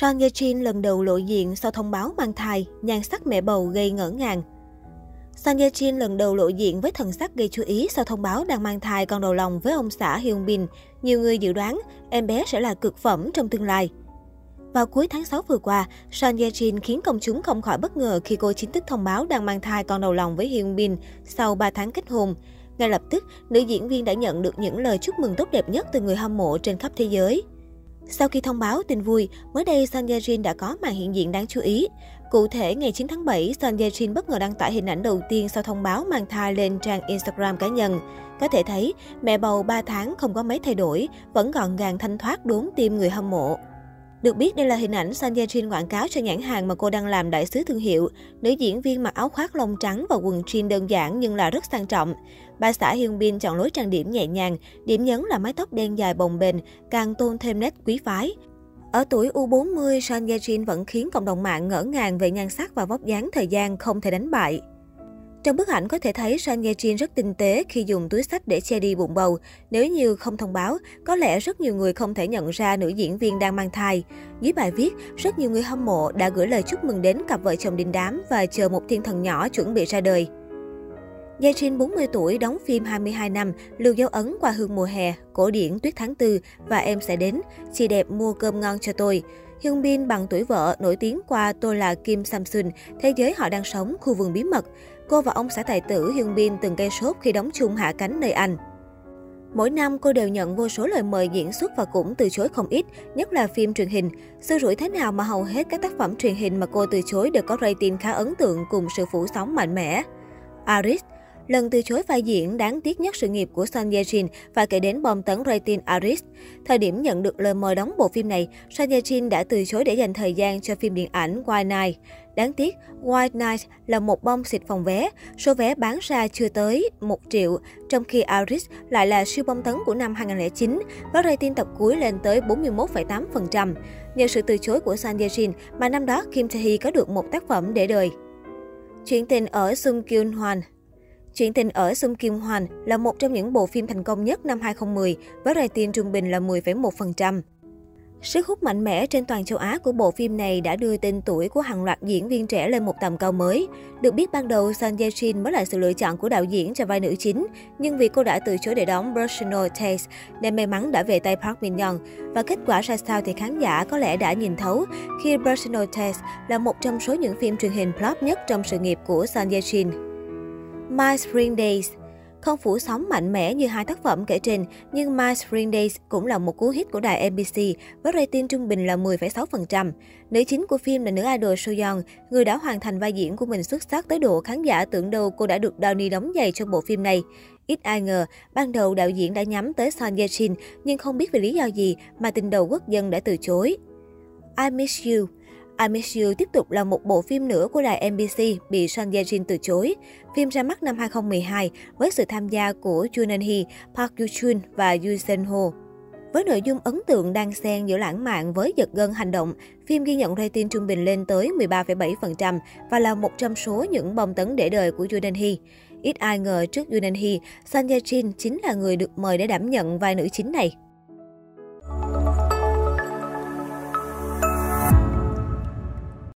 Son Ye Jin lần đầu lộ diện sau thông báo mang thai, nhan sắc mẹ bầu gây ngỡ ngàng. Son Ye Jin lần đầu lộ diện với thần sắc gây chú ý sau thông báo đang mang thai con đầu lòng với ông xã Hyun Bin. Nhiều người dự đoán em bé sẽ là cực phẩm trong tương lai. Vào cuối tháng 6 vừa qua, Son Ye Jin khiến công chúng không khỏi bất ngờ khi cô chính thức thông báo đang mang thai con đầu lòng với Hyun Bin sau 3 tháng kết hôn. Ngay lập tức, nữ diễn viên đã nhận được những lời chúc mừng tốt đẹp nhất từ người hâm mộ trên khắp thế giới. Sau khi thông báo tin vui, mới đây Son Ye Jin đã có màn hiện diện đáng chú ý. Cụ thể, ngày 9 tháng 7, Son Ye Jin bất ngờ đăng tải hình ảnh đầu tiên sau thông báo mang thai lên trang Instagram cá nhân. Có thể thấy, mẹ bầu 3 tháng không có mấy thay đổi, vẫn gọn gàng thanh thoát đốn tim người hâm mộ. Được biết đây là hình ảnh Sanja Jin quảng cáo cho nhãn hàng mà cô đang làm đại sứ thương hiệu. Nữ diễn viên mặc áo khoác lông trắng và quần jean đơn giản nhưng là rất sang trọng. Bà xã Hyun Bin chọn lối trang điểm nhẹ nhàng, điểm nhấn là mái tóc đen dài bồng bềnh, càng tôn thêm nét quý phái. Ở tuổi U40, Sanja Jin vẫn khiến cộng đồng mạng ngỡ ngàng về nhan sắc và vóc dáng thời gian không thể đánh bại. Trong bức ảnh có thể thấy Son Ye Jin rất tinh tế khi dùng túi sách để che đi bụng bầu. Nếu như không thông báo, có lẽ rất nhiều người không thể nhận ra nữ diễn viên đang mang thai. Dưới bài viết, rất nhiều người hâm mộ đã gửi lời chúc mừng đến cặp vợ chồng đình đám và chờ một thiên thần nhỏ chuẩn bị ra đời. Ye Jin 40 tuổi đóng phim 22 năm, lưu dấu ấn qua hương mùa hè, cổ điển Tuyết tháng 4 và Em sẽ đến, chị đẹp mua cơm ngon cho tôi. Hyun Bin bằng tuổi vợ nổi tiếng qua Tôi là Kim Samsun, thế giới họ đang sống, khu vườn bí mật. Cô và ông xã tài tử Hyun Bin từng gây sốt khi đóng chung hạ cánh nơi Anh. Mỗi năm cô đều nhận vô số lời mời diễn xuất và cũng từ chối không ít, nhất là phim truyền hình. Xui rủi thế nào mà hầu hết các tác phẩm truyền hình mà cô từ chối đều có rating khá ấn tượng cùng sự phủ sóng mạnh mẽ. Aris Lần từ chối vai diễn đáng tiếc nhất sự nghiệp của Son Ye Jin và kể đến bom tấn rating Aris. Thời điểm nhận được lời mời đóng bộ phim này, Son Ye Jin đã từ chối để dành thời gian cho phim điện ảnh White Night. Đáng tiếc, White Night là một bom xịt phòng vé, số vé bán ra chưa tới 1 triệu, trong khi Aris lại là siêu bom tấn của năm 2009, có rating tập cuối lên tới 41,8%. Nhờ sự từ chối của Son Ye Jin mà năm đó Kim Tae Hee có được một tác phẩm để đời. Chuyện tình ở Sung Kyun Hwan Chuyện tình ở Sung Kim Hoàn là một trong những bộ phim thành công nhất năm 2010 với rating trung bình là 10,1%. Sức hút mạnh mẽ trên toàn châu Á của bộ phim này đã đưa tên tuổi của hàng loạt diễn viên trẻ lên một tầm cao mới. Được biết ban đầu Sun Ye Jin mới là sự lựa chọn của đạo diễn cho vai nữ chính, nhưng vì cô đã từ chối để đóng Personal Taste nên may mắn đã về tay Park Min Young. Và kết quả ra sao thì khán giả có lẽ đã nhìn thấu khi Personal Taste là một trong số những phim truyền hình flop nhất trong sự nghiệp của Sun Ye Jin. My Spring Days không phủ sóng mạnh mẽ như hai tác phẩm kể trên, nhưng My Spring Days cũng là một cú hit của đài NBC với rating trung bình là 10,6%. Nữ chính của phim là nữ idol Soyeon, người đã hoàn thành vai diễn của mình xuất sắc tới độ khán giả tưởng đâu cô đã được Downey đóng giày cho bộ phim này. Ít ai ngờ, ban đầu đạo diễn đã nhắm tới Son Ye Jin, nhưng không biết vì lý do gì mà tình đầu quốc dân đã từ chối. I Miss You I Miss You tiếp tục là một bộ phim nữa của đài NBC bị Son Ye Jin từ chối. Phim ra mắt năm 2012 với sự tham gia của Jun Eun Hee, Park Yoo Chun và Yoo Sen Ho. Với nội dung ấn tượng đang xen giữa lãng mạn với giật gân hành động, phim ghi nhận rating trung bình lên tới 13,7% và là một trong số những bom tấn để đời của Yoo Eun Hee. Ít ai ngờ trước Yoo Eun Hee, Son Ye Jin chính là người được mời để đảm nhận vai nữ chính này.